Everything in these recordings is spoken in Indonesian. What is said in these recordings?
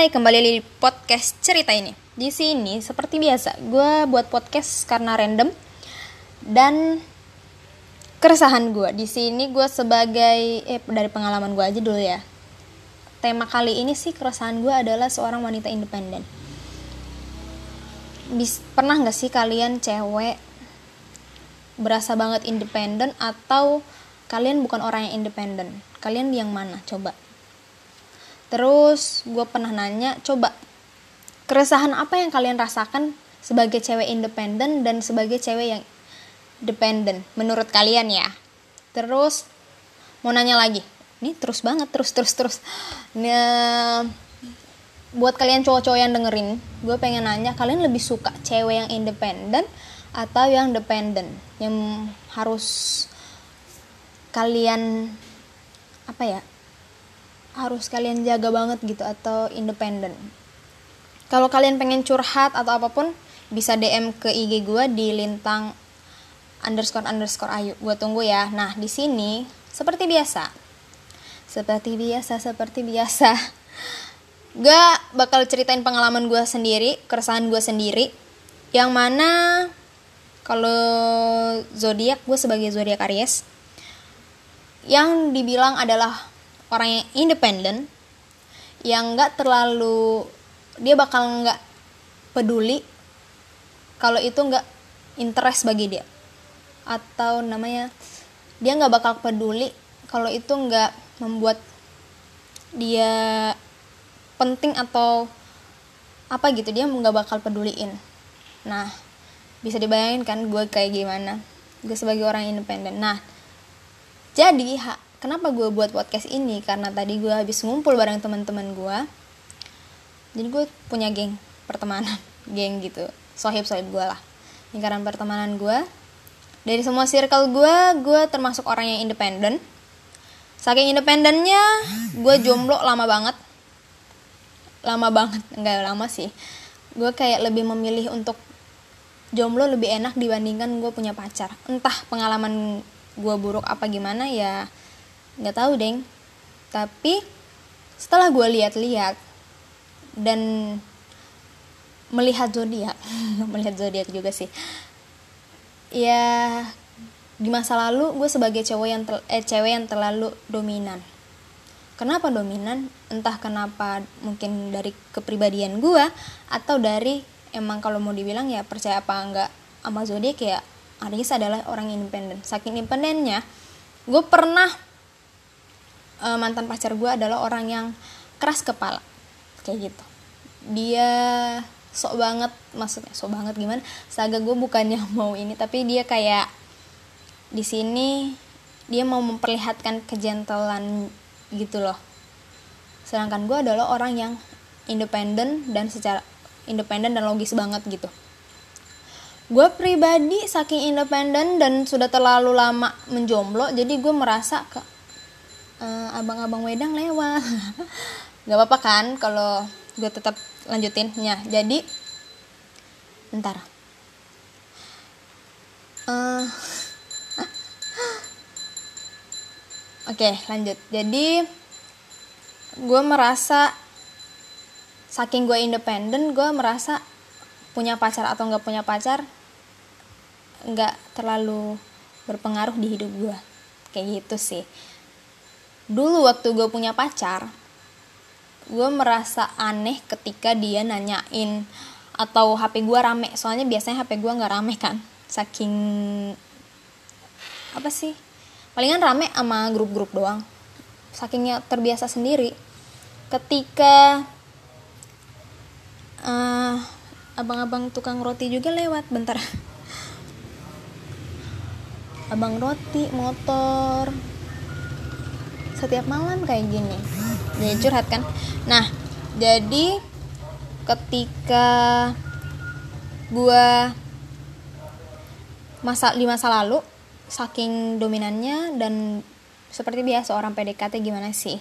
Hai, kembali di podcast cerita ini. Di sini seperti biasa, gue buat podcast karena random dan keresahan gue. Di sini gue sebagai eh dari pengalaman gue aja dulu ya. Tema kali ini sih keresahan gue adalah seorang wanita independen. Bis, pernah nggak sih kalian cewek berasa banget independen atau kalian bukan orang yang independen? Kalian yang mana? Coba Terus gue pernah nanya, coba keresahan apa yang kalian rasakan sebagai cewek independen dan sebagai cewek yang dependen menurut kalian ya. Terus mau nanya lagi, ini terus banget, terus terus terus. Nah, buat kalian cowok-cowok yang dengerin, gue pengen nanya kalian lebih suka cewek yang independen atau yang dependen yang harus kalian apa ya harus kalian jaga banget gitu atau independen kalau kalian pengen curhat atau apa pun bisa DM ke IG gue di lintang underscore underscore ayu. Gue tunggu ya. Nah di sini seperti biasa. Seperti biasa seperti biasa. Gue bakal ceritain pengalaman gue sendiri keresahan gue sendiri. Yang mana kalau zodiak gue sebagai zodiak Aries yang dibilang adalah orang yang independen yang nggak terlalu dia bakal nggak peduli kalau itu nggak interest bagi dia. Atau namanya dia nggak bakal peduli kalau itu nggak membuat dia penting atau apa gitu. Dia nggak bakal peduliin. Nah bisa dibayangin kan gue kayak gimana? Gue sebagai orang independen nah jadi kenapa gue buat podcast ini? Karena tadi gue habis ngumpul bareng teman-teman gue jadi gue punya geng pertemanan geng gitu. Sohib sohib gue lah. Lingkaran pertemanan gue dari semua circle gue gue termasuk orang yang independen. Saking independennya gue jomblo lama banget. Lama banget enggak lama sih. Gue kayak lebih memilih untuk jomblo lebih enak dibandingkan gue punya pacar. Entah pengalaman gue buruk apa gimana ya nggak tahu deng. Tapi setelah gue lihat-lihat dan melihat zodiak melihat zodiak juga sih. Ya di masa lalu gue sebagai cewek yang eh, cewek yang terlalu dominan. Kenapa dominan? Entah kenapa mungkin dari kepribadian gue atau dari emang kalau mau dibilang ya percaya apa enggak sama zodiak ya Aries adalah orang independen. Saking independennya gue pernah uh, mantan pacar gue adalah orang yang keras kepala. Kayak gitu. Dia sok banget maksudnya sok banget gimana? Saga gue bukannya mau ini tapi dia kayak di sini dia mau memperlihatkan kejentelan gitu loh. Sedangkan gue adalah orang yang independen dan secara independen dan logis banget gitu. Gue pribadi saking independen dan sudah terlalu lama menjomblo jadi gue merasa uh, abang-abang wedang lewat. Nggak apa-apa kan kalau gue tetap lanjutin? Ya jadi bentar. Uh, oke okay, lanjut. Jadi gue merasa saking gue independen gue merasa punya pacar atau nggak punya pacar nggak terlalu berpengaruh di hidup gue kayak gitu sih dulu waktu gue punya pacar gue merasa aneh ketika dia nanyain atau HP gue rame. Soalnya biasanya HP gue nggak rame kan saking apa sih palingan rame sama grup-grup doang. Sakingnya terbiasa sendiri. Ketika uh, abang-abang tukang roti juga lewat bentar. Abang roti motor setiap malam kayak gini. Jadi curhat kan? Nah jadi ketika gue masa di masa lalu saking dominannya dan seperti biasa orang PDKT gimana sih?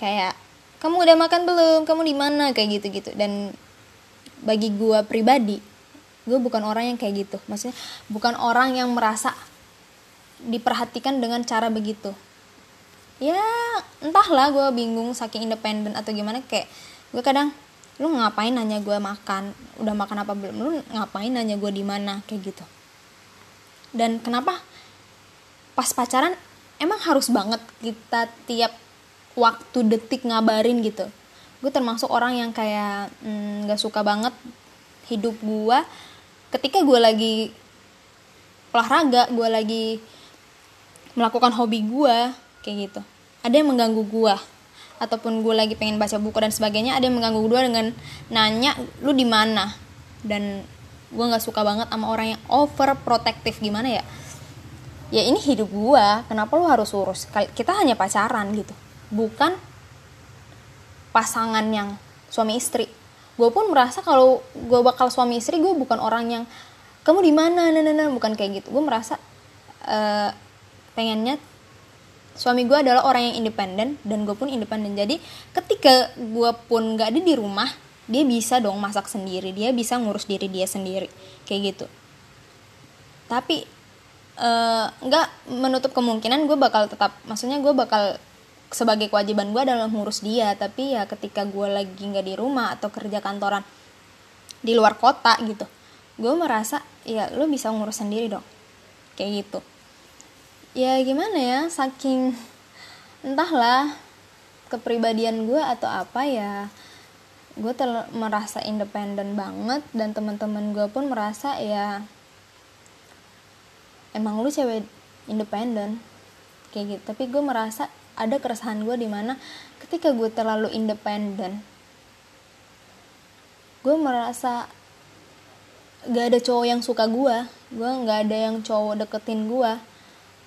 Kayak kamu udah makan belum? Kamu di mana? Kayak gitu gitu dan bagi gue pribadi gue bukan orang yang kayak gitu. Maksudnya bukan orang yang merasa diperhatikan dengan cara begitu ya entahlah gue bingung saking independen atau gimana kayak gue kadang lu ngapain nanya gue makan? Udah makan apa belum? Lu ngapain nanya gue di mana? Kayak gitu. Dan kenapa? Pas pacaran emang harus banget kita tiap waktu detik ngabarin gitu. Gue termasuk orang yang kayak mm, mm, suka banget hidup gue ketika gue lagi olahraga gue lagi melakukan hobi gue kayak gitu. Ada yang mengganggu gue ataupun gue lagi pengen baca buku dan sebagainya ada yang mengganggu gue dengan nanya lu di mana? Dan gue nggak suka banget sama orang yang over protektif gimana ya? Ya ini hidup gue kenapa lu harus urus? Kita hanya pacaran gitu. Bukan pasangan yang suami istri. Gue pun merasa kalau gue bakal suami istri gue bukan orang yang kamu di mana? Nah, nah, nah, bukan kayak gitu. Gue merasa uh, pengennya suami gue adalah orang yang independen dan gue pun independen. Jadi ketika gue pun gak ada di rumah dia bisa dong masak sendiri. Dia bisa ngurus diri dia sendiri. Kayak gitu. Tapi uh, nggak menutup kemungkinan gue bakal tetap maksudnya gue bakal sebagai kewajiban gue adalah ngurus dia. Tapi ya ketika gue lagi nggak di rumah atau kerja kantoran di luar kota gitu gue merasa ya lo bisa ngurus sendiri dong. Kayak gitu ya gimana ya? Saking entahlah kepribadian gue atau apa ya gue merasa independen banget dan teman-teman gue pun merasa ya emang lu cewek independen kayak gitu. Tapi gue merasa ada keresahan gue di mana ketika gue terlalu independen gue merasa gak ada cowok yang suka gue gue gak ada yang cowok deketin gue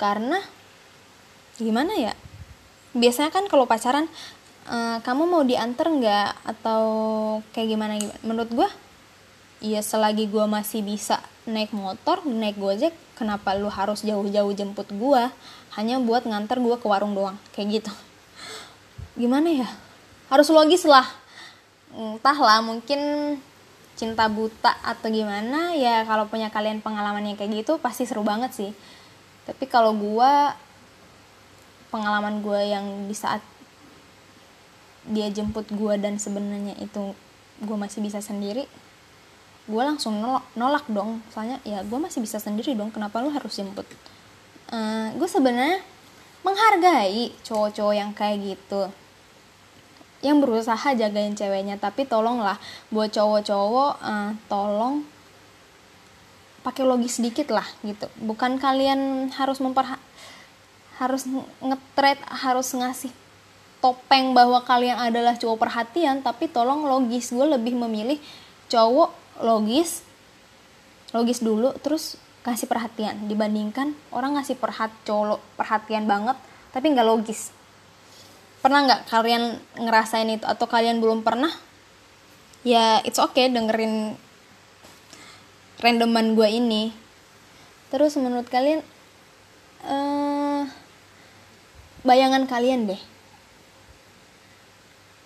karena gimana ya biasanya kan kalau pacaran uh, kamu mau diantar nggak? Atau kayak gimana gimana? Menurut gue iya selagi gue masih bisa naik motor naik gojek kenapa lu harus jauh-jauh jemput gue hanya buat nganter gue ke warung doang kayak gitu. Gimana ya? Harus logis lah. Entahlah mungkin cinta buta atau gimana ya kalau punya kalian pengalaman yang kayak gitu pasti seru banget sih tapi kalau gue pengalaman gue yang di saat dia jemput gue dan sebenarnya itu gue masih bisa sendiri gue langsung nolak, nolak dong. Soalnya ya gue masih bisa sendiri dong kenapa lu harus jemput? Uh, gue sebenarnya menghargai cowok-cowok yang kayak gitu. Yang berusaha jagain ceweknya tapi tolonglah buat cowok-cowok uh, tolong pakai logis sedikit lah gitu. Bukan kalian harus memper harus ngetret harus ngasih topeng bahwa kalian adalah cowok perhatian tapi tolong logis. Gue lebih memilih cowok logis logis dulu terus kasih perhatian. Dibandingkan orang ngasih perhat cowok perhatian banget tapi nggak logis. Pernah nggak kalian ngerasain itu? Atau kalian belum pernah? Ya it's okay dengerin randoman gue ini. Terus menurut kalian uh, bayangan kalian deh.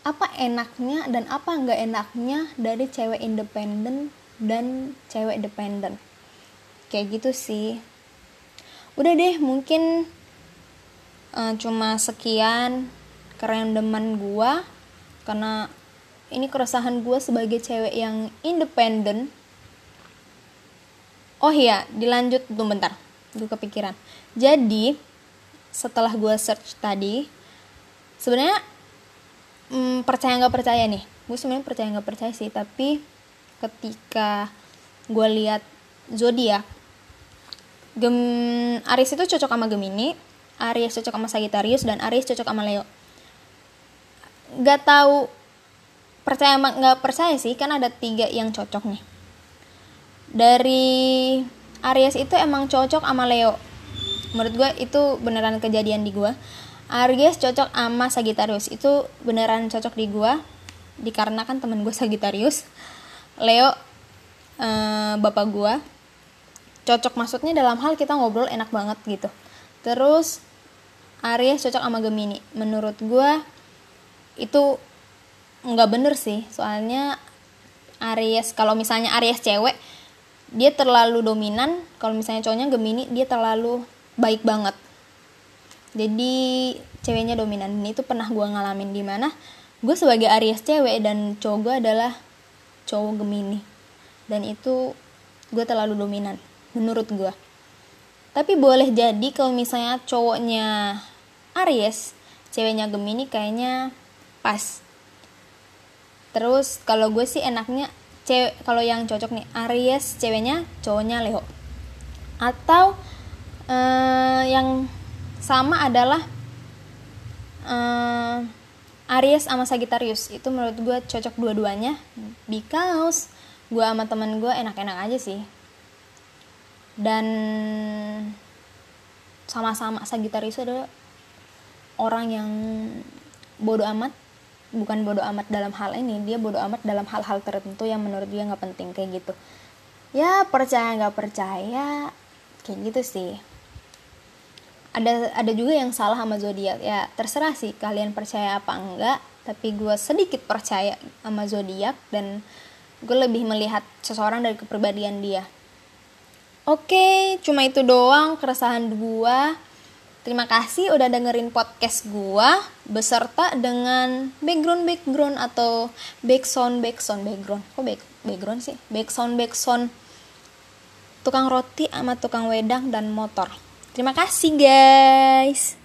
Apa enaknya dan apa nggak enaknya dari cewek independen dan cewek dependen kayak gitu sih. Udah deh mungkin uh, cuma sekian kerandoman gue karena ini keresahan gue sebagai cewek yang independen oh iya dilanjut tuh bentar. Gue kepikiran. Jadi setelah gue search tadi sebenarnya hmm, percaya nggak percaya nih? Gue sebenarnya percaya nggak percaya sih tapi ketika gue lihat zodiak Gem Aries itu cocok sama Gemini Aries cocok sama Sagittarius dan Aries cocok sama Leo. Gak tahu percaya nggak percaya sih kan ada tiga yang cocok nih dari Aries itu emang cocok sama Leo. Menurut gue itu beneran kejadian di gue Aries cocok sama Sagittarius. Itu beneran cocok di gue dikarenakan temen gue Sagittarius. Leo ee, bapak gue cocok maksudnya dalam hal kita ngobrol enak banget gitu. Terus Aries cocok sama Gemini. Menurut gue itu nggak bener sih. Soalnya Aries kalau misalnya Aries cewek dia terlalu dominan kalau misalnya cowoknya Gemini dia terlalu baik banget. Jadi ceweknya dominan. Dan itu pernah gue ngalamin di mana gue sebagai Aries cewek dan cowok gue adalah cowok Gemini. Dan itu gue terlalu dominan menurut gue tapi boleh jadi kalau misalnya cowoknya Aries ceweknya Gemini kayaknya pas. Terus kalau gue sih enaknya cewek kalau yang cocok nih Aries ceweknya cowoknya Leo. Atau uh, yang sama adalah uh, Aries sama Sagittarius. Itu menurut gue cocok dua-duanya. Because gue sama temen gue enak-enak aja sih. Dan sama-sama Sagittarius adalah orang yang bodoh amat bukan bodoh amat dalam hal ini dia bodoh amat dalam hal-hal tertentu yang menurut dia nggak penting kayak gitu. Ya percaya nggak percaya kayak gitu sih. Ada ada juga yang salah sama zodiak. Ya terserah sih kalian percaya apa enggak tapi gue sedikit percaya sama zodiak dan gue lebih melihat seseorang dari kepribadian dia. Oke cuma itu doang keresahan gue Terima kasih udah dengerin podcast gua beserta dengan background background atau backsound backsound background. Kok back background sih? Backsound backsound tukang roti sama tukang wedang dan motor. Terima kasih guys.